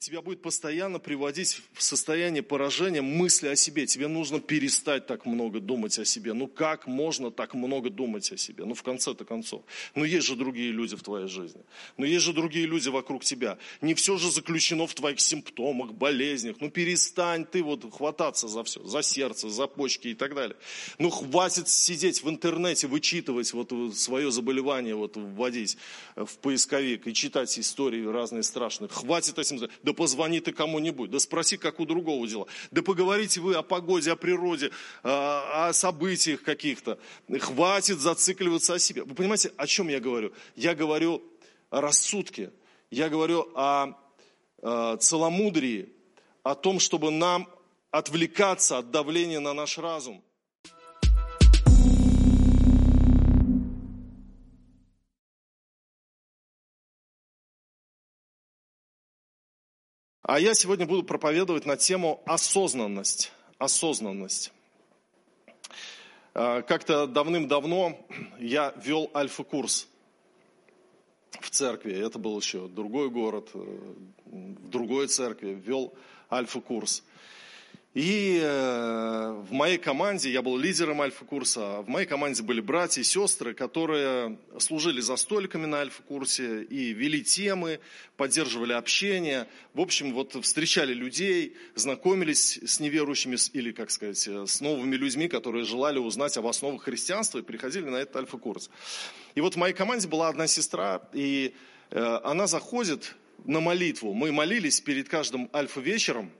тебя будет постоянно приводить в состояние поражения мысли о себе. Тебе нужно перестать так много думать о себе. Ну как можно так много думать о себе? Ну в конце-то концов. Ну есть же другие люди в твоей жизни. Ну есть же другие люди вокруг тебя. Не все же заключено в твоих симптомах, болезнях. Ну перестань ты вот хвататься за все. За сердце, за почки и так далее. Ну хватит сидеть в интернете, вычитывать вот свое заболевание, вот вводить в поисковик и читать истории разные страшные. Хватит этим да позвони ты кому-нибудь, да спроси, как у другого дела. Да поговорите вы о погоде, о природе, о событиях каких-то. Хватит зацикливаться о себе. Вы понимаете, о чем я говорю? Я говорю о рассудке. Я говорю о, о целомудрии, о том, чтобы нам отвлекаться от давления на наш разум. А я сегодня буду проповедовать на тему осознанность. Осознанность. А, как-то давным-давно я вел альфа-курс в церкви. Это был еще другой город, э, в другой церкви. Вел альфа-курс. И э, в моей команде, я был лидером альфа-курса, в моей команде были братья и сестры, которые служили за столиками на альфа-курсе и вели темы, поддерживали общение. В общем, вот встречали людей, знакомились с неверующими или, как сказать, с новыми людьми, которые желали узнать об основах христианства и приходили на этот альфа-курс. И вот в моей команде была одна сестра, и э, она заходит на молитву. Мы молились перед каждым альфа-вечером –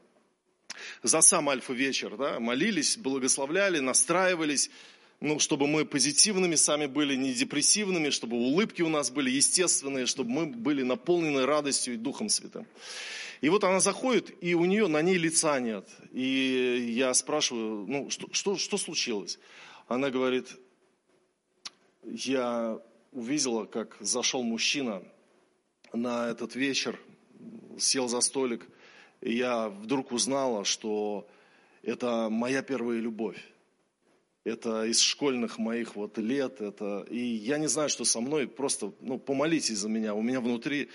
за сам альфа-вечер, да, молились, благословляли, настраивались, ну, чтобы мы позитивными сами были, не депрессивными, чтобы улыбки у нас были естественные, чтобы мы были наполнены радостью и Духом Святым. И вот она заходит, и у нее на ней лица нет. И я спрашиваю, ну, что, что, что случилось? Она говорит, я увидела, как зашел мужчина на этот вечер, сел за столик – и я вдруг узнала, что это моя первая любовь. Это из школьных моих вот лет. Это... И я не знаю, что со мной. Просто ну, помолитесь за меня. У меня внутри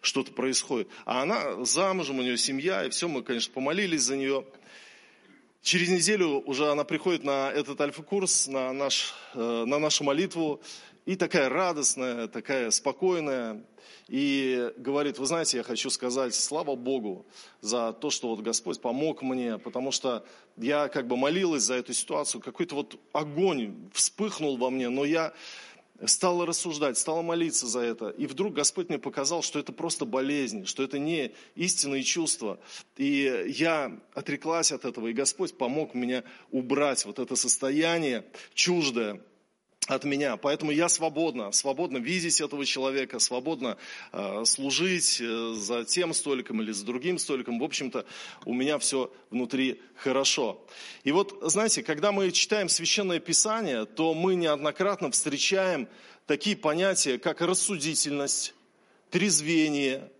что-то происходит. А она замужем, у нее семья. И все, мы, конечно, помолились за нее. Через неделю уже она приходит на этот альфа-курс, на, наш, э, на нашу молитву. И такая радостная, такая спокойная и говорит, вы знаете, я хочу сказать, слава Богу за то, что вот Господь помог мне, потому что я как бы молилась за эту ситуацию, какой-то вот огонь вспыхнул во мне, но я стала рассуждать, стала молиться за это. И вдруг Господь мне показал, что это просто болезнь, что это не истинные чувства. И я отреклась от этого, и Господь помог мне убрать вот это состояние чуждое от меня. Поэтому я свободна, свободно видеть этого человека, свободно э, служить э, за тем столиком или за другим столиком. В общем-то, у меня все внутри хорошо. И вот, знаете, когда мы читаем Священное Писание, то мы неоднократно встречаем такие понятия, как рассудительность, трезвение,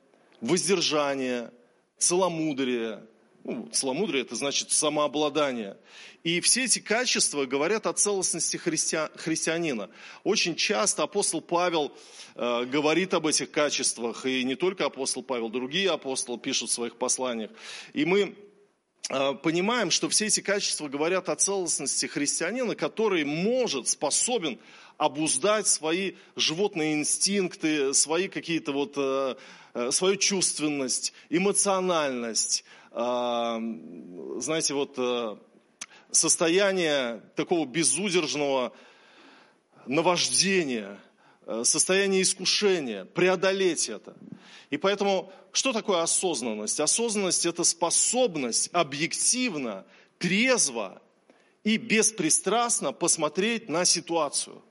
воздержание, целомудрие, ну, целомудрие – это значит самообладание. И все эти качества говорят о целостности христиа, христианина. Очень часто апостол Павел э, говорит об этих качествах, и не только апостол Павел, другие апостолы пишут в своих посланиях. И мы э, понимаем, что все эти качества говорят о целостности христианина, который может, способен обуздать свои животные инстинкты, свои какие-то вот, э свою чувственность, эмоциональность, знаете, вот э, состояние такого безудержного наваждения, э, состояние искушения, преодолеть это. И поэтому, что такое осознанность? Осознанность – это способность объективно, трезво и беспристрастно посмотреть на ситуацию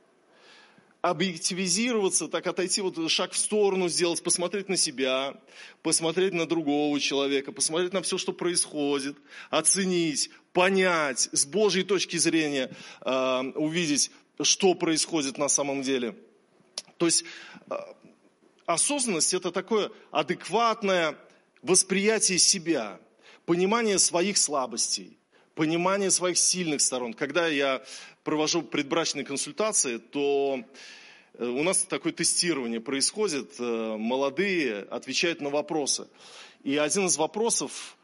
объективизироваться, так отойти вот шаг в сторону сделать, посмотреть на себя, посмотреть на другого человека, посмотреть на все, что происходит, оценить, понять, с Божьей точки зрения э, увидеть, что происходит на самом деле. То есть э, осознанность это такое адекватное восприятие себя, понимание своих слабостей, понимание своих сильных сторон. Когда я провожу предбрачные консультации, то э, у нас такое тестирование происходит, э, молодые отвечают на вопросы. И один из вопросов,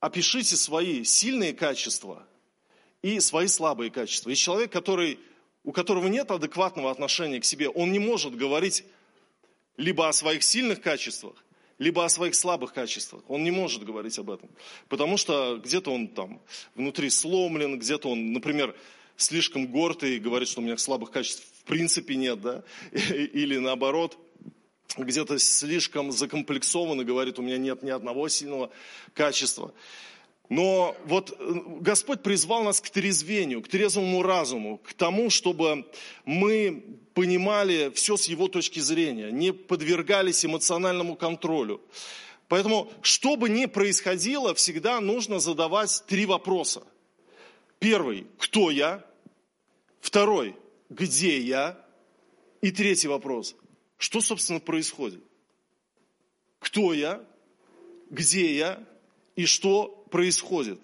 опишите свои сильные качества и свои слабые качества. И человек, который, у которого нет адекватного отношения к себе, он не может говорить либо о своих сильных качествах, либо о своих слабых качествах. Он не может говорить об этом. Потому что где-то он там внутри сломлен, где-то он, например, слишком горд и говорит, что у меня слабых качеств в принципе нет, да? Или наоборот, где-то слишком закомплексован и говорит, у меня нет ни одного сильного качества. Но вот э, Господь призвал нас к трезвению, к трезвому разуму, к тому, чтобы мы понимали все с Его точки зрения, не подвергались эмоциональному контролю. Поэтому, что бы ни происходило, всегда нужно задавать три вопроса. Первый, кто я? Второй, где я? И третий вопрос, что, собственно, происходит? Кто я? Где я? И что происходит.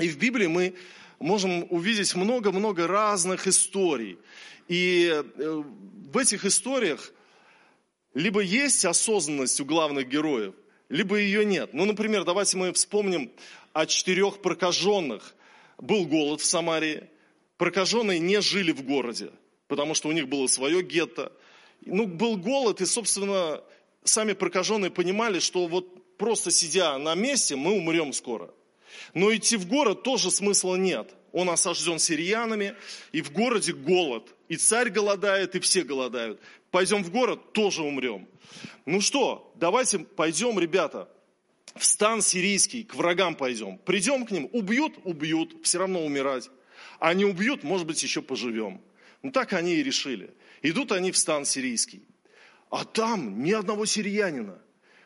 И в Библии мы можем увидеть много-много разных историй. И э, в этих историях либо есть осознанность у главных героев, либо ее нет. Ну, например, давайте мы вспомним о четырех прокаженных. Был голод в Самарии, прокаженные не жили в городе, потому что у них было свое гетто. Ну, был голод, и, собственно, сами прокаженные понимали, что вот просто сидя на месте, мы умрем скоро. Но идти в город тоже смысла нет. Он осажден сириянами, и в городе голод. И царь голодает, и все голодают. Пойдем в город, тоже умрем. Ну что, давайте пойдем, ребята, в стан сирийский, к врагам пойдем. Придем к ним, убьют, убьют, все равно умирать. А не убьют, может быть, еще поживем. Ну так они и решили. Идут они в стан сирийский. А там ни одного сириянина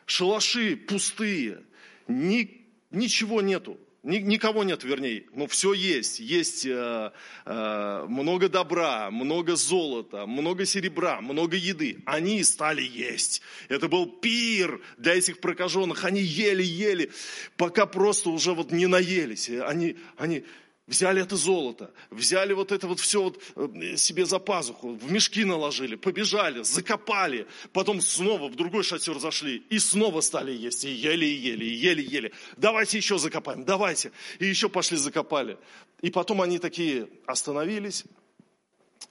шалаши пустые, ни, ничего нету. Ни, никого нет, вернее, но все есть. Есть э, э, много добра, много золота, много серебра, много еды. Они стали есть. Это был пир для этих прокаженных. Они ели-ели, пока просто уже вот не наелись. Они, они Взяли это золото, взяли вот это вот все вот э, себе за пазуху, в мешки наложили, побежали, закопали, потом снова в другой шатер зашли и снова стали есть, и ели, и ели, и ели, ели. Давайте еще закопаем, давайте. И еще пошли закопали. И потом они такие остановились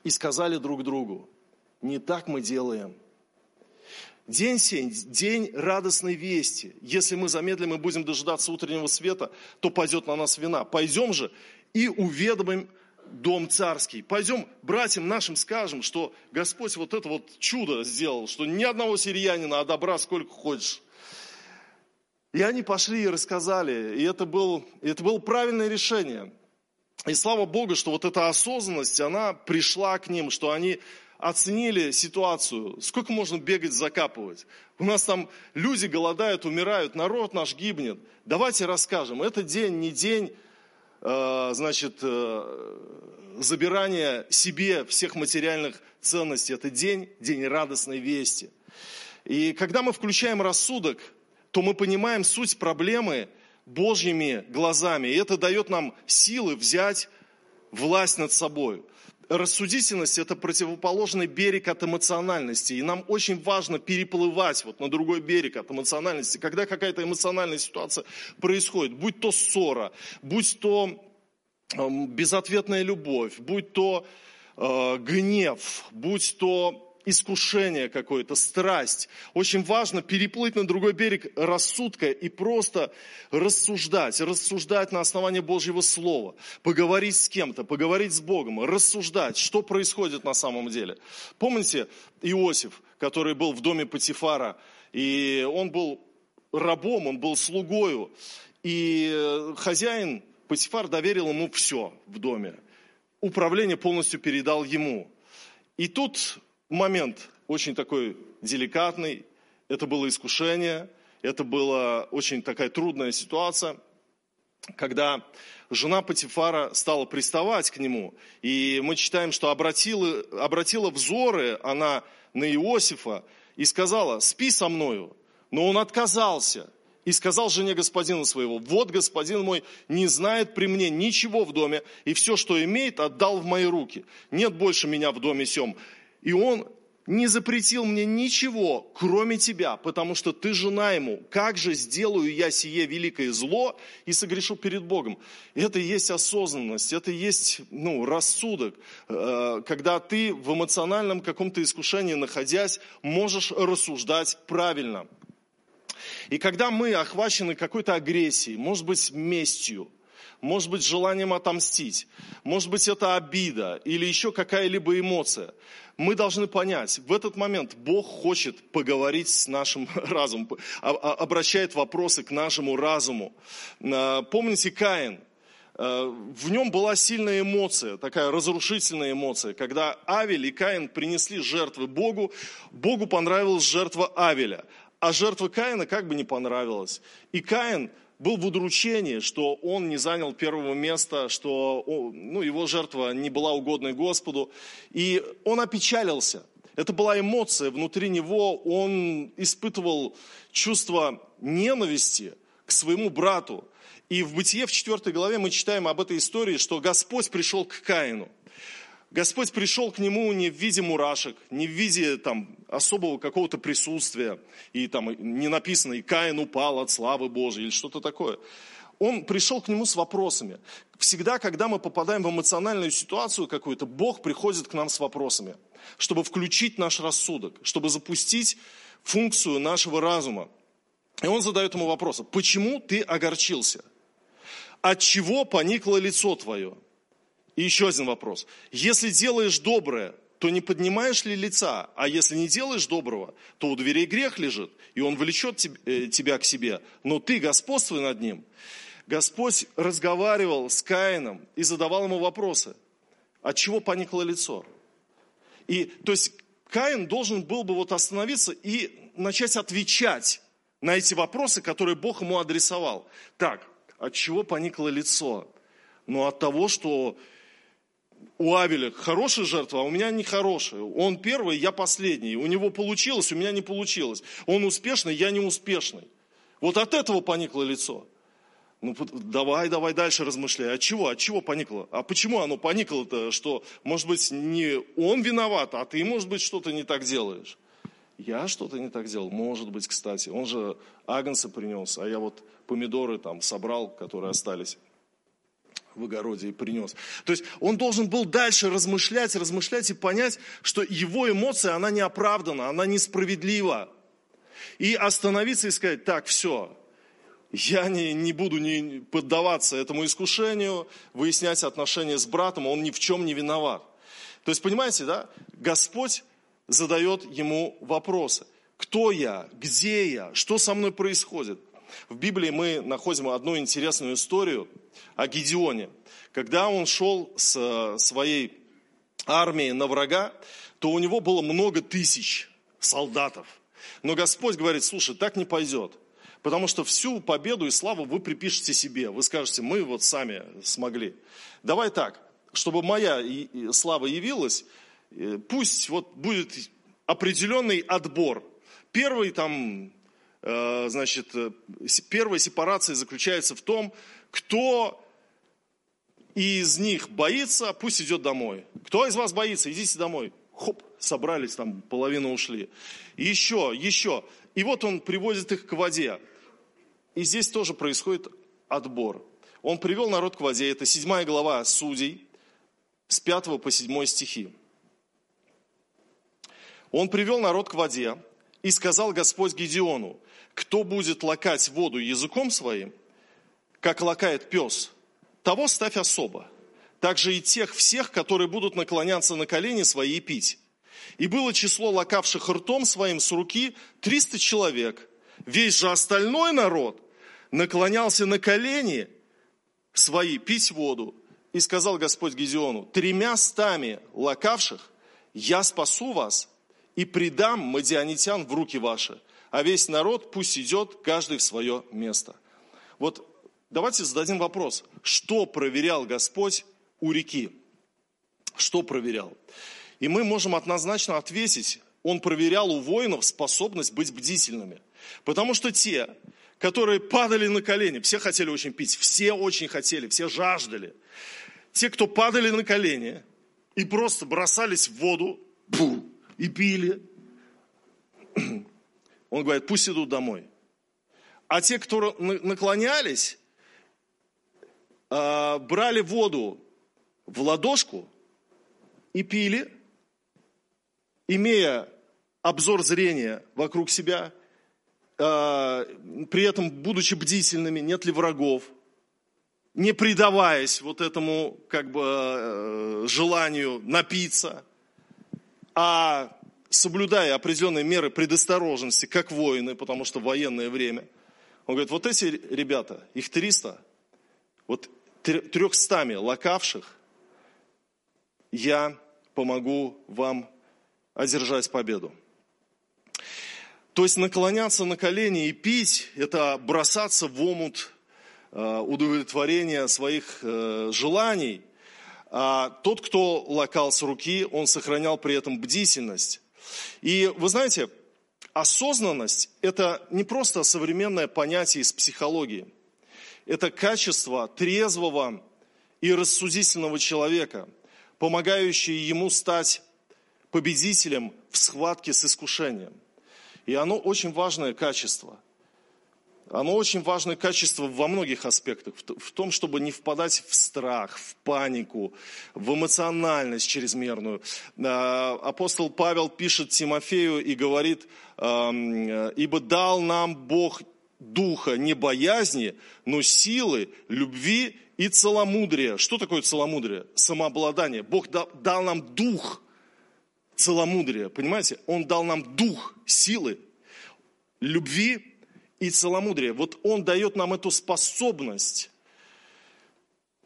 и сказали друг другу, не так мы делаем. День сень, день радостной вести. Если мы замедлим и будем дожидаться утреннего света, то пойдет на нас вина. Пойдем же и уведомим дом царский. Пойдем братьям нашим скажем, что Господь вот это вот чудо сделал, что ни одного сириянина, а добра сколько хочешь. И они пошли и рассказали, и это, был, это было правильное решение. И слава Богу, что вот эта осознанность, она пришла к ним, что они оценили ситуацию. Сколько можно бегать, закапывать? У нас там люди голодают, умирают, народ наш гибнет. Давайте расскажем. Это день, не день значит, э, забирание себе всех материальных ценностей. Это день, день радостной вести. И когда мы включаем рассудок, то мы понимаем суть проблемы Божьими глазами. И это дает нам силы взять власть над собой рассудительность – это противоположный берег от эмоциональности. И нам очень важно переплывать вот на другой берег от эмоциональности. Когда какая-то эмоциональная ситуация происходит, будь то ссора, будь то эм, безответная любовь, будь то э, гнев, будь то искушение какое-то, страсть. Очень важно переплыть на другой берег рассудка и просто рассуждать, рассуждать на основании Божьего Слова, поговорить с кем-то, поговорить с Богом, рассуждать, что происходит на самом деле. Помните Иосиф, который был в доме Патифара, и он был рабом, он был слугою, и хозяин Патифар доверил ему все в доме. Управление полностью передал ему. И тут момент очень такой деликатный, это было искушение, это была очень такая трудная ситуация, когда жена Патифара стала приставать к нему, и мы читаем, что обратила, обратила взоры она на Иосифа и сказала, спи со мною. Но он отказался и сказал жене господина своего, вот господин мой не знает при мне ничего в доме, и все, что имеет, отдал в мои руки. Нет больше меня в доме сем. И он не запретил мне ничего, кроме тебя, потому что ты жена ему. Как же сделаю я сие великое зло и согрешу перед Богом? Это и есть осознанность, это и есть ну, рассудок, э, когда ты в эмоциональном каком-то искушении находясь, можешь рассуждать правильно. И когда мы охвачены какой-то агрессией, может быть, местью, может быть, желанием отомстить, может быть, это обида или еще какая-либо эмоция. Мы должны понять, в этот момент Бог хочет поговорить с нашим разумом, а, а, обращает вопросы к нашему разуму. А, помните Каин? В нем была сильная эмоция, такая разрушительная эмоция. Когда Авель и Каин принесли жертвы Богу, Богу понравилась жертва Авеля, а жертва Каина как бы не понравилась. И Каин был в удручении, что он не занял первого места, что ну, его жертва не была угодной Господу. И он опечалился. Это была эмоция внутри него. Он испытывал чувство ненависти к своему брату. И в Бытие в 4 главе мы читаем об этой истории, что Господь пришел к Каину – Господь пришел к нему не в виде мурашек, не в виде там, особого какого-то присутствия, и там не написано, и Каин упал от славы Божьей, или что-то такое. Он пришел к нему с вопросами. Всегда, когда мы попадаем в эмоциональную ситуацию какую-то, Бог приходит к нам с вопросами, чтобы включить наш рассудок, чтобы запустить функцию нашего разума. И он задает ему вопрос, почему ты огорчился? От чего поникло лицо твое? И еще один вопрос. Если делаешь доброе, то не поднимаешь ли лица? А если не делаешь доброго, то у дверей грех лежит, и он влечет э, тебя к себе. Но ты господствуй над ним. Господь разговаривал с Каином и задавал ему вопросы. От чего поникло лицо? И, то есть, Каин должен был бы вот остановиться и начать отвечать на эти вопросы, которые Бог ему адресовал. Так, от чего поникло лицо? Ну, от того, что у Авеля хорошая жертва, а у меня не хорошая. Он первый, я последний. У него получилось, у меня не получилось. Он успешный, я не успешный. Вот от этого поникло лицо. Ну, давай, давай дальше размышляй. От чего? От чего поникло? А почему оно поникло-то? Что, может быть, не он виноват, а ты, может быть, что-то не так делаешь? Я что-то не так делал? Может быть, кстати. Он же агнца принес, а я вот помидоры там собрал, которые остались в огороде и принес. То есть он должен был дальше размышлять, размышлять и понять, что его эмоция, она не оправдана, она несправедлива. И остановиться и сказать, так, все, я не, не буду не поддаваться этому искушению, выяснять отношения с братом, он ни в чем не виноват. То есть, понимаете, да, Господь задает ему вопросы. Кто я? Где я? Что со мной происходит? В Библии мы находим одну интересную историю о Гедеоне. Когда он шел с своей армией на врага, то у него было много тысяч солдатов. Но Господь говорит, слушай, так не пойдет. Потому что всю победу и славу вы припишете себе. Вы скажете, мы вот сами смогли. Давай так, чтобы моя слава явилась, э, пусть вот будет определенный отбор. Первый там Э, значит, э, первая сепарация заключается в том, кто из них боится, пусть идет домой. Кто из вас боится, идите домой. Хоп, собрались там, половина ушли. еще, еще. И вот он приводит их к воде. И здесь тоже происходит отбор. Он привел народ к воде. Это седьмая глава Судей, с 5 по 7 стихи. Он привел народ к воде, и сказал Господь Гедеону, кто будет лакать воду языком своим, как лакает пес, того ставь особо. Также и тех всех, которые будут наклоняться на колени свои и пить. И было число лакавших ртом своим с руки 300 человек. Весь же остальной народ наклонялся на колени свои пить воду. И сказал Господь Гедеону, тремя стами лакавших я спасу вас и предам мадианитян в руки ваши а весь народ пусть идет каждый в свое место. Вот давайте зададим вопрос, что проверял Господь у реки? Что проверял? И мы можем однозначно ответить, он проверял у воинов способность быть бдительными. Потому что те, которые падали на колени, все хотели очень пить, все очень хотели, все жаждали. Те, кто падали на колени и просто бросались в воду, и пили. Он говорит, пусть идут домой. А те, кто наклонялись, а, брали воду в ладошку и пили, имея обзор зрения вокруг себя, а, при этом будучи бдительными, нет ли врагов, не предаваясь вот этому как бы э, желанию напиться, а соблюдая определенные меры предосторожности, как воины, потому что военное время – он говорит, вот эти ребята, их 300, вот трехстами лакавших я помогу вам одержать победу. То есть наклоняться на колени и пить, это бросаться в омут э, удовлетворения своих э, желаний. А тот, кто лакал с руки, он сохранял при этом бдительность. И вы знаете, Осознанность – это не просто современное понятие из психологии. Это качество трезвого и рассудительного человека, помогающее ему стать победителем в схватке с искушением. И оно очень важное качество – оно очень важное качество во многих аспектах. В том, чтобы не впадать в страх, в панику, в эмоциональность чрезмерную. А, апостол Павел пишет Тимофею и говорит, ибо дал нам Бог духа не боязни, но силы, любви и целомудрия. Что такое целомудрие? Самообладание. Бог дал нам дух целомудрия, понимаете? Он дал нам дух силы, любви и целомудрие. Вот Он дает нам эту способность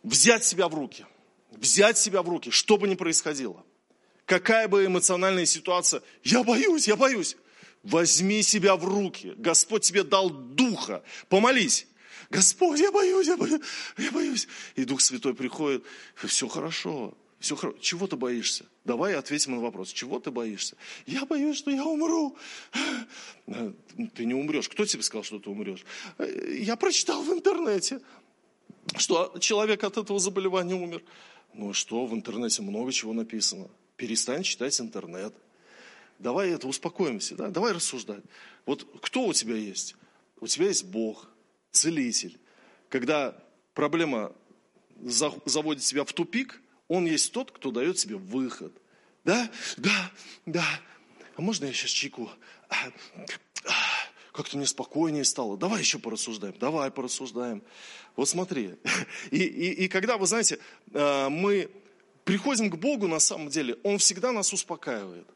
взять себя в руки. Взять себя в руки, что бы ни происходило. Какая бы эмоциональная ситуация, я боюсь, я боюсь. Возьми себя в руки. Господь тебе дал духа. Помолись. Господь, я боюсь, я боюсь, я боюсь. И Дух Святой приходит, все хорошо, все хорошо. Чего ты боишься? Давай ответим на вопрос. Чего ты боишься? Я боюсь, что я умру. Ты не умрешь. Кто тебе сказал, что ты умрешь? Я прочитал в интернете, что человек от этого заболевания умер. Ну что, в интернете много чего написано. Перестань читать интернет. Давай это успокоимся, да? давай рассуждать. Вот кто у тебя есть? У тебя есть Бог, целитель. Когда проблема заводит тебя в тупик, он есть тот, кто дает тебе выход. Да, да, да. А можно я сейчас чайку? А, а, как-то мне спокойнее стало. Давай еще порассуждаем. Давай порассуждаем. Вот смотри. И, и, и когда, вы знаете, а, мы приходим к Богу на самом деле, Он всегда нас успокаивает.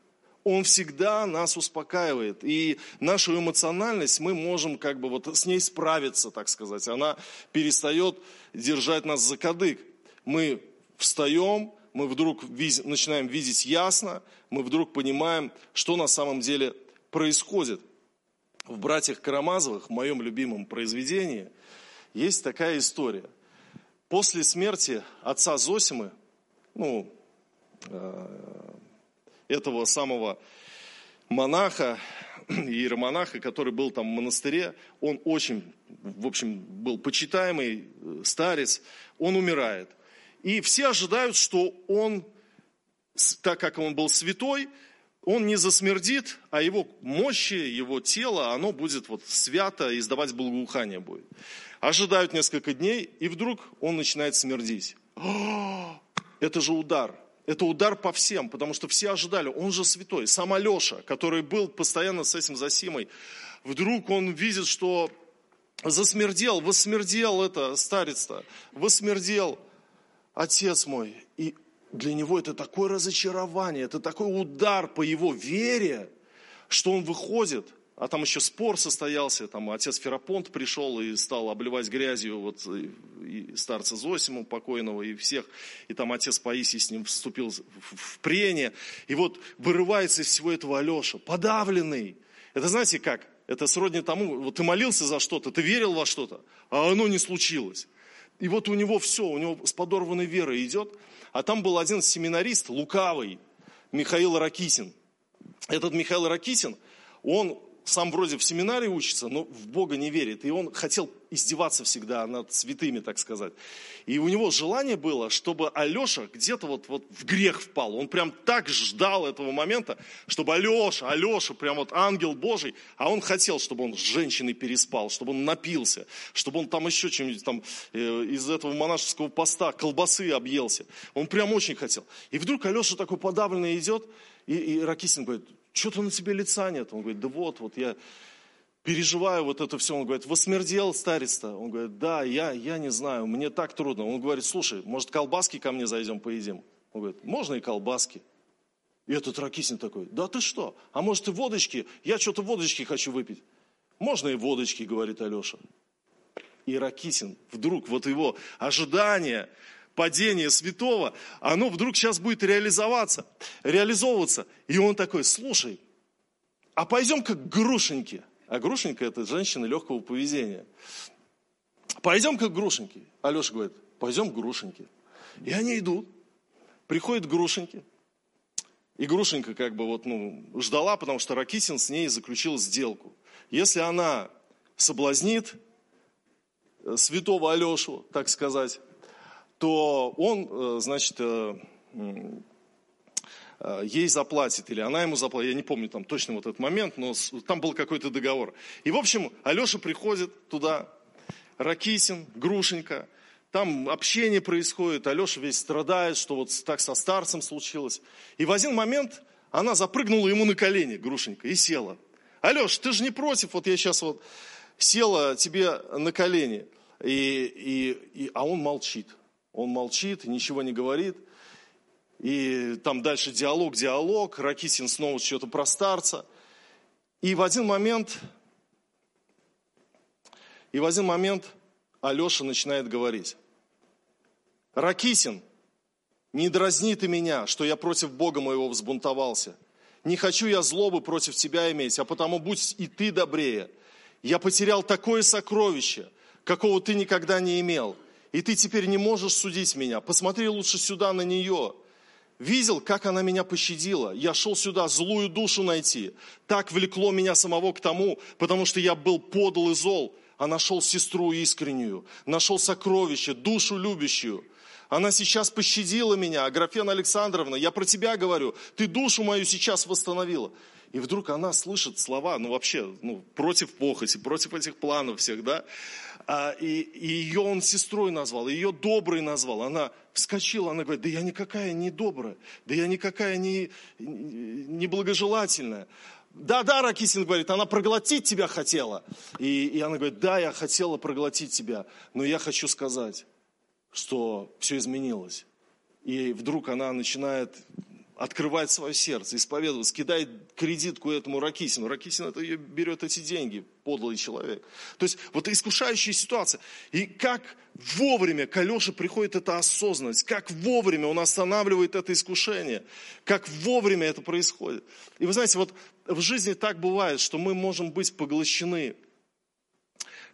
Он всегда нас успокаивает. И нашу эмоциональность мы можем как бы вот с ней справиться, так сказать. Она перестает держать нас за кадык. Мы встаем, мы вдруг начинаем видеть ясно, мы вдруг понимаем, что на самом деле происходит. В «Братьях Карамазовых», в моем любимом произведении, есть такая история. После смерти отца Зосимы, ну, э, этого самого монаха, иеромонаха, который был там в монастыре, он очень, в общем, был почитаемый э, старец, он умирает. И все ожидают, что он, так как он был святой, он не засмердит, а его мощи, его тело, оно будет вот свято, издавать благоухание будет. Ожидают несколько дней, и вдруг он начинает смердить. Это же удар. Это удар по всем, потому что все ожидали, он же святой. Сам Алеша, который был постоянно с этим Засимой, вдруг он видит, что засмердел, восмердел это старец-то, восмердел – отец мой. И для него это такое разочарование, это такой удар по его вере, что он выходит, а там еще спор состоялся, там отец Ферапонт пришел и стал обливать грязью вот и старца Зосиму покойного и всех, и там отец Паисий с ним вступил в прение, и вот вырывается из всего этого Алеша, подавленный. Это знаете как? Это сродни тому, вот ты молился за что-то, ты верил во что-то, а оно не случилось. И вот у него все, у него с подорванной верой идет. А там был один семинарист, лукавый, Михаил Ракитин. Этот Михаил Ракитин, он сам вроде в семинарии учится, но в Бога не верит. И он хотел издеваться всегда над святыми, так сказать. И у него желание было, чтобы Алеша где-то вот, вот в грех впал. Он прям так ждал этого момента, чтобы Алеша, Алеша, прям вот ангел Божий, а он хотел, чтобы он с женщиной переспал, чтобы он напился, чтобы он там еще чем-нибудь там э, из этого монашеского поста колбасы объелся. Он прям очень хотел. И вдруг Алеша такой подавленный идет, и, и Ракисин говорит, что-то на тебе лица нет. Он говорит, да вот, вот я переживаю вот это все. Он говорит, восмердел старец-то? Он говорит, да, я, я не знаю, мне так трудно. Он говорит, слушай, может колбаски ко мне зайдем, поедим? Он говорит, можно и колбаски. И этот Ракисин такой, да ты что? А может и водочки? Я что-то водочки хочу выпить. Можно и водочки, говорит Алеша. И Ракисин вдруг, вот его ожидание, падение святого, оно вдруг сейчас будет реализоваться, реализовываться. И он такой, слушай, а пойдем-ка к Грушеньке. А Грушенька это женщина легкого поведения. Пойдем-ка к Грушеньке. Алеша говорит, пойдем к Грушеньке. И они идут, приходят к Грушеньке. И Грушенька как бы вот, ну, ждала, потому что Ракисин с ней заключил сделку. Если она соблазнит э, святого Алешу, так сказать, то он, э, значит, э, э, ей заплатит, или она ему заплатит, я не помню там точно вот этот момент, но там был какой-то договор. И, в общем, Алеша приходит туда, Ракисин, Грушенька, там общение происходит, Алеша весь страдает, что вот так со старцем случилось. И в один момент она запрыгнула ему на колени, Грушенька, и села. Алеш, ты же не против, вот я сейчас вот села тебе на колени. И, и, и, а он молчит. Он молчит, ничего не говорит. И там дальше диалог, диалог. Ракисин снова что-то про старца. И в один момент, и в один момент Алеша начинает говорить. Ракисин, не дразни ты меня, что я против Бога моего взбунтовался. Не хочу я злобы против тебя иметь, а потому будь и ты добрее. Я потерял такое сокровище, какого ты никогда не имел – и ты теперь не можешь судить меня. Посмотри лучше сюда на нее. Видел, как она меня пощадила. Я шел сюда злую душу найти. Так влекло меня самого к тому, потому что я был подл и зол, а нашел сестру искреннюю, нашел сокровище, душу любящую. Она сейчас пощадила меня, Аграфена Александровна, я про тебя говорю, ты душу мою сейчас восстановила. И вдруг она слышит слова, ну вообще, ну, против похоти, против этих планов всех, да. А, и, и ее он сестрой назвал, ее доброй назвал. Она вскочила, она говорит, да я никакая не добрая, да я никакая не, не благожелательная. Да, да, Ракисин говорит, она проглотить тебя хотела. И, и она говорит, да, я хотела проглотить тебя, но я хочу сказать, что все изменилось. И вдруг она начинает открывает свое сердце, исповедовать, кидает кредитку этому Ракисину. Ракисин это ее берет эти деньги, подлый человек. То есть вот искушающая ситуация. И как вовремя к Алёше приходит эта осознанность, как вовремя он останавливает это искушение, как вовремя это происходит. И вы знаете, вот в жизни так бывает, что мы можем быть поглощены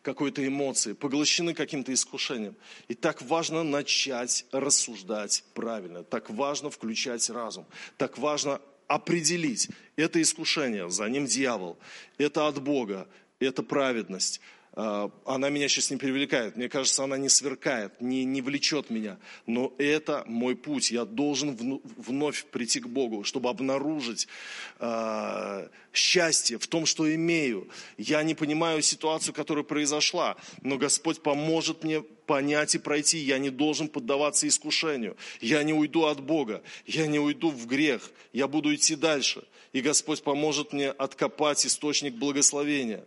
какой-то эмоции, поглощены каким-то искушением. И так важно начать рассуждать правильно, так важно включать разум, так важно определить, это искушение, за ним дьявол, это от Бога, это праведность, она меня сейчас не привлекает, мне кажется, она не сверкает, не, не влечет меня. Но это мой путь. Я должен вновь прийти к Богу, чтобы обнаружить э, счастье в том, что имею. Я не понимаю ситуацию, которая произошла, но Господь поможет мне понять и пройти. Я не должен поддаваться искушению. Я не уйду от Бога. Я не уйду в грех. Я буду идти дальше. И Господь поможет мне откопать источник благословения.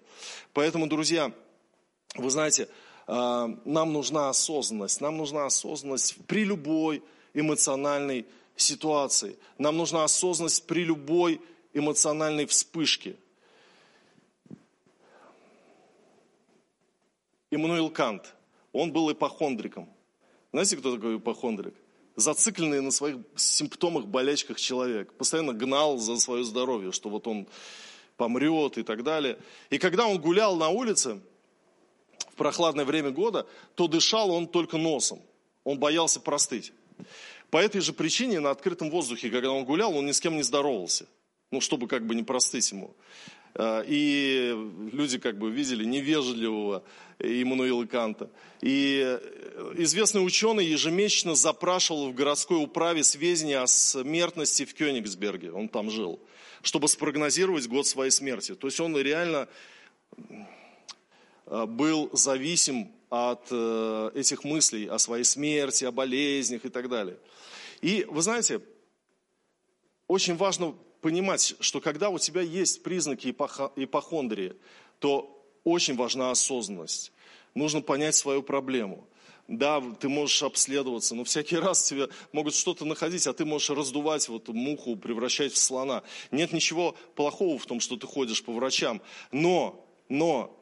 Поэтому, друзья, вы знаете, а, нам нужна осознанность. Нам нужна осознанность при любой эмоциональной ситуации. Нам нужна осознанность при любой эмоциональной вспышке. Иммануил Кант, он был ипохондриком. Знаете, кто такой ипохондрик? Зацикленный на своих симптомах, болячках человек. Постоянно гнал за свое здоровье, что вот он помрет и так далее. И когда он гулял на улице, прохладное время года, то дышал он только носом. Он боялся простыть. По этой же причине на открытом воздухе, когда он гулял, он ни с кем не здоровался. Ну, чтобы как бы не простыть ему. Э, и люди как бы видели невежливого Иммануила Канта. И э, известный ученый ежемесячно запрашивал в городской управе сведения о смертности в Кёнигсберге, он там жил, чтобы спрогнозировать год своей смерти. То есть он реально был зависим от этих мыслей о своей смерти, о болезнях и так далее. И вы знаете, очень важно понимать, что когда у тебя есть признаки ипохондрии, то очень важна осознанность. Нужно понять свою проблему. Да, ты можешь обследоваться, но всякий раз тебе могут что-то находить, а ты можешь раздувать вот муху, превращать в слона. Нет ничего плохого в том, что ты ходишь по врачам. Но, но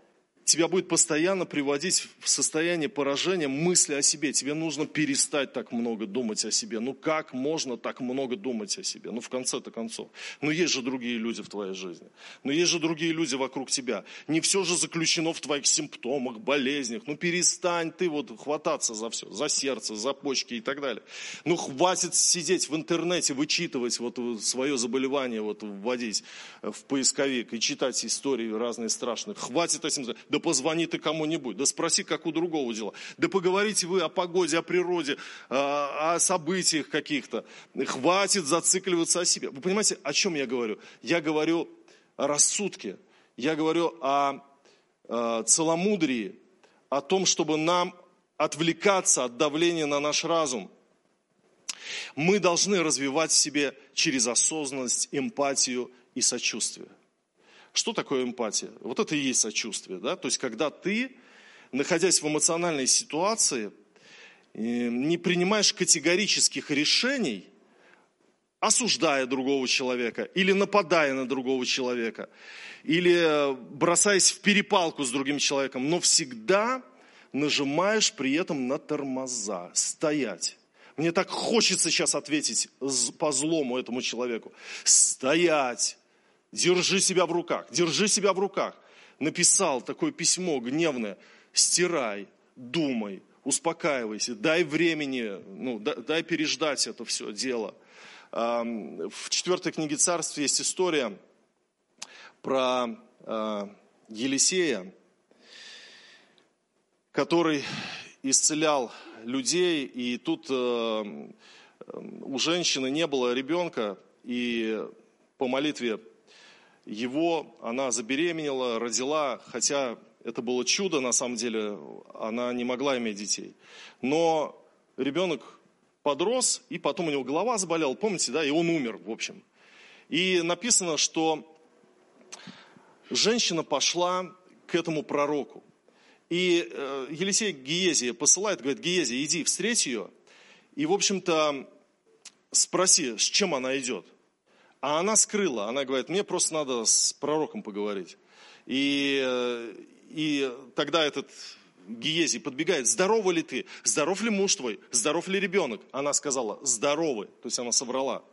тебя будет постоянно приводить в состояние поражения мысли о себе. Тебе нужно перестать так много думать о себе. Ну как можно так много думать о себе? Ну в конце-то концов. Ну есть же другие люди в твоей жизни. Ну есть же другие люди вокруг тебя. Не все же заключено в твоих симптомах, болезнях. Ну перестань ты вот хвататься за все. За сердце, за почки и так далее. Ну хватит сидеть в интернете, вычитывать вот свое заболевание, вот вводить в поисковик и читать истории разные страшные. Хватит этим. Да да позвони ты кому-нибудь, да спроси, как у другого дела, да поговорите вы о погоде, о природе, о событиях каких-то. Хватит зацикливаться о себе. Вы понимаете, о чем я говорю? Я говорю о рассудке, я говорю о, о целомудрии, о том, чтобы нам отвлекаться от давления на наш разум. Мы должны развивать в себе через осознанность, эмпатию и сочувствие. Что такое эмпатия? Вот это и есть сочувствие. Да? То есть, когда ты, находясь в эмоциональной ситуации, э, не принимаешь категорических решений, осуждая другого человека, или нападая на другого человека, или э, бросаясь в перепалку с другим человеком, но всегда нажимаешь при этом на тормоза, стоять. Мне так хочется сейчас ответить по злому этому человеку. Стоять, Держи себя в руках, держи себя в руках. Написал такое письмо гневное. Стирай, думай, успокаивайся, дай времени, ну, дай переждать это все дело. В четвертой книге царств есть история про а, Елисея, который исцелял людей, и тут э, у женщины не было ребенка, и по молитве его, она забеременела, родила, хотя это было чудо, на самом деле, она не могла иметь детей. Но ребенок подрос, и потом у него голова заболела, помните, да, и он умер, в общем. И написано, что женщина пошла к этому пророку. И э, Елисей Гиезия посылает, говорит, Гиезия, иди, встреть ее. И, в общем-то, спроси, с чем она идет. А она скрыла, она говорит, мне просто надо с пророком поговорить. И, э, и тогда этот Гиези подбегает, здорова ли ты, здоров ли муж твой, здоров ли ребенок? Она сказала, здоровы, то есть она соврала,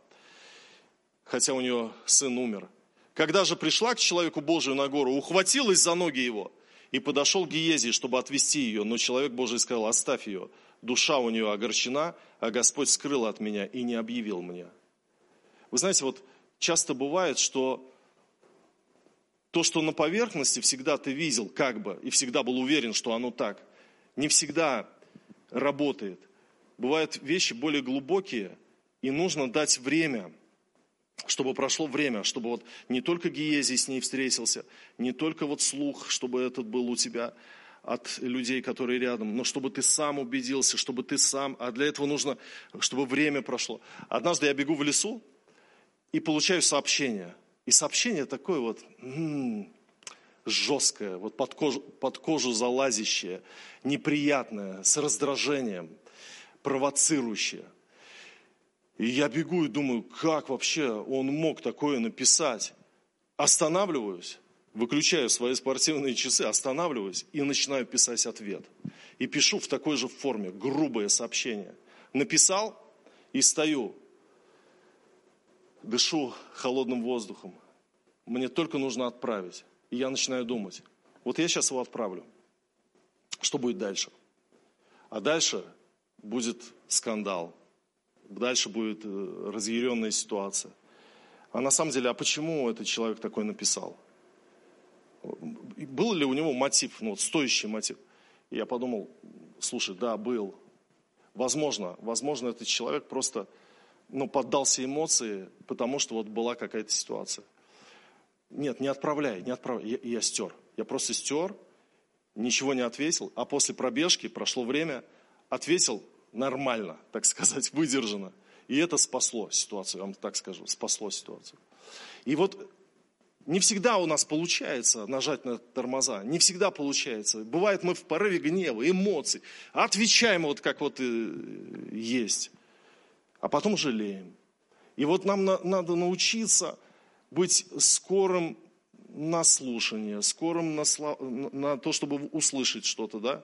хотя у нее сын умер. Когда же пришла к человеку Божию на гору, ухватилась за ноги его и подошел к Гиези, чтобы отвести ее, но человек Божий сказал, оставь ее, душа у нее огорчена, а Господь скрыл от меня и не объявил мне. Вы знаете, вот часто бывает, что то, что на поверхности всегда ты видел как бы, и всегда был уверен, что оно так, не всегда работает. Бывают вещи более глубокие, и нужно дать время, чтобы прошло время, чтобы вот не только Гиезий с ней встретился, не только вот слух, чтобы этот был у тебя от людей, которые рядом, но чтобы ты сам убедился, чтобы ты сам, а для этого нужно, чтобы время прошло. Однажды я бегу в лесу, и получаю сообщение. И сообщение такое вот м-м, жесткое, вот под кожу, под кожу залазящее, неприятное, с раздражением, провоцирующее. И я бегу и думаю, как вообще он мог такое написать? Останавливаюсь, выключаю свои спортивные часы, останавливаюсь и начинаю писать ответ. И пишу в такой же форме, грубое сообщение. Написал и стою дышу холодным воздухом. Мне только нужно отправить. И я начинаю думать, вот я сейчас его отправлю. Что будет дальше? А дальше будет скандал. Дальше будет э, разъяренная ситуация. А на самом деле, а почему этот человек такой написал? был ли у него мотив, ну, вот стоящий мотив. И я подумал, слушай, да, был. Возможно, возможно, этот человек просто ну, поддался эмоции, потому что вот была какая-то ситуация. Нет, не отправляй, не отправляй. Я, я стер. Я просто стер, ничего не ответил. А после пробежки, прошло время, ответил нормально, так сказать, выдержанно. И это спасло ситуацию, я вам так скажу, спасло ситуацию. И вот не всегда у нас получается нажать на тормоза, не всегда получается. Бывает, мы в порыве гнева, эмоций, отвечаем вот как вот есть, а потом жалеем. И вот нам надо научиться быть скорым на слушание, скорым на, на то, чтобы услышать что-то, да?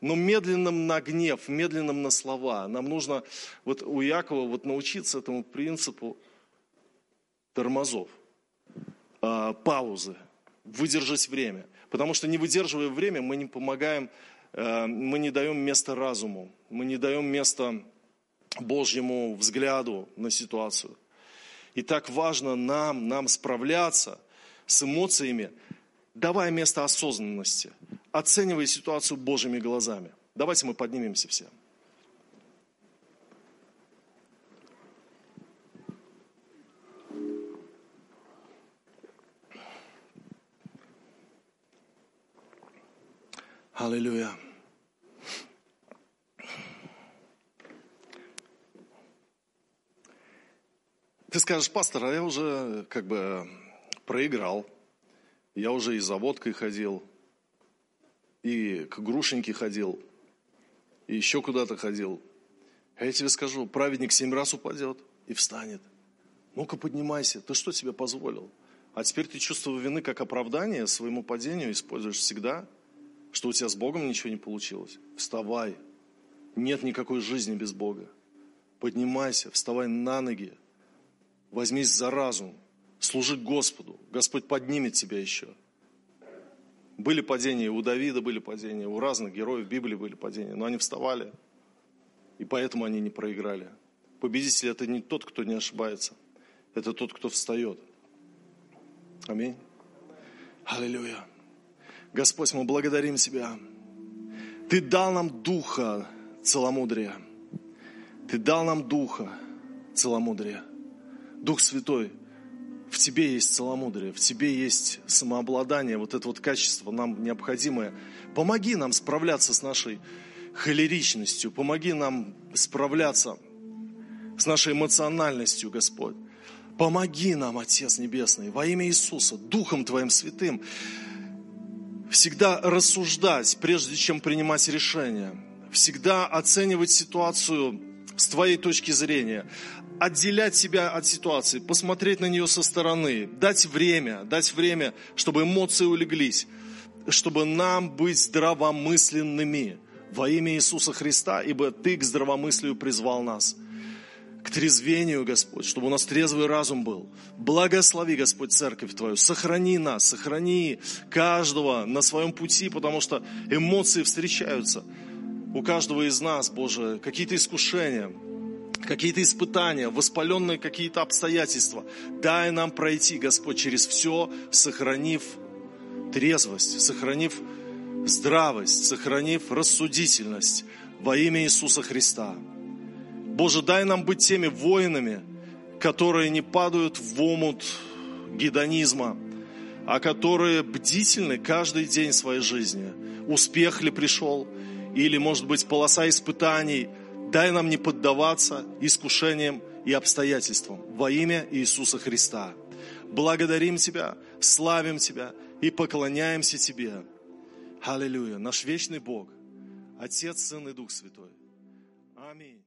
Но медленным на гнев, медленным на слова. Нам нужно вот у Якова вот научиться этому принципу тормозов, э, паузы, выдержать время. Потому что не выдерживая время, мы не помогаем, э, мы не даем место разуму, мы не даем место Божьему взгляду на ситуацию. И так важно нам, нам справляться с эмоциями, давая место осознанности, оценивая ситуацию Божьими глазами. Давайте мы поднимемся все. Аллилуйя. Ты скажешь, пастор, а я уже как бы проиграл. Я уже и за водкой ходил, и к грушеньке ходил, и еще куда-то ходил. А я тебе скажу, праведник семь раз упадет и встанет. Ну-ка поднимайся, ты что себе позволил? А теперь ты чувство вины как оправдание своему падению используешь всегда, что у тебя с Богом ничего не получилось. Вставай. Нет никакой жизни без Бога. Поднимайся, вставай на ноги, возьмись за разум, служи Господу. Господь поднимет тебя еще. Были падения, у Давида были падения, у разных героев Библии были падения, но они вставали, и поэтому они не проиграли. Победитель – это не тот, кто не ошибается, это тот, кто встает. Аминь. Аллилуйя. Господь, мы благодарим Тебя. Ты дал нам духа целомудрия. Ты дал нам духа целомудрия. Дух Святой, в тебе есть целомудрие, в тебе есть самообладание, вот это вот качество нам необходимое. Помоги нам справляться с нашей холеричностью, помоги нам справляться с нашей эмоциональностью, Господь. Помоги нам, Отец Небесный, во имя Иисуса, Духом Твоим Святым, всегда рассуждать, прежде чем принимать решения, всегда оценивать ситуацию с Твоей точки зрения, отделять себя от ситуации, посмотреть на нее со стороны, дать время, дать время, чтобы эмоции улеглись, чтобы нам быть здравомысленными во имя Иисуса Христа, ибо Ты к здравомыслию призвал нас к трезвению, Господь, чтобы у нас трезвый разум был. Благослови, Господь, церковь Твою. Сохрани нас, сохрани каждого на своем пути, потому что эмоции встречаются. У каждого из нас, Боже, какие-то искушения, какие-то испытания, воспаленные какие-то обстоятельства. Дай нам пройти, Господь, через все, сохранив трезвость, сохранив здравость, сохранив рассудительность во имя Иисуса Христа. Боже, дай нам быть теми воинами, которые не падают в омут гедонизма, а которые бдительны каждый день своей жизни. Успех ли пришел, или, может быть, полоса испытаний – Дай нам не поддаваться искушениям и обстоятельствам во имя Иисуса Христа. Благодарим Тебя, славим Тебя и поклоняемся Тебе. Аллилуйя. Наш вечный Бог, Отец, Сын и Дух Святой. Аминь.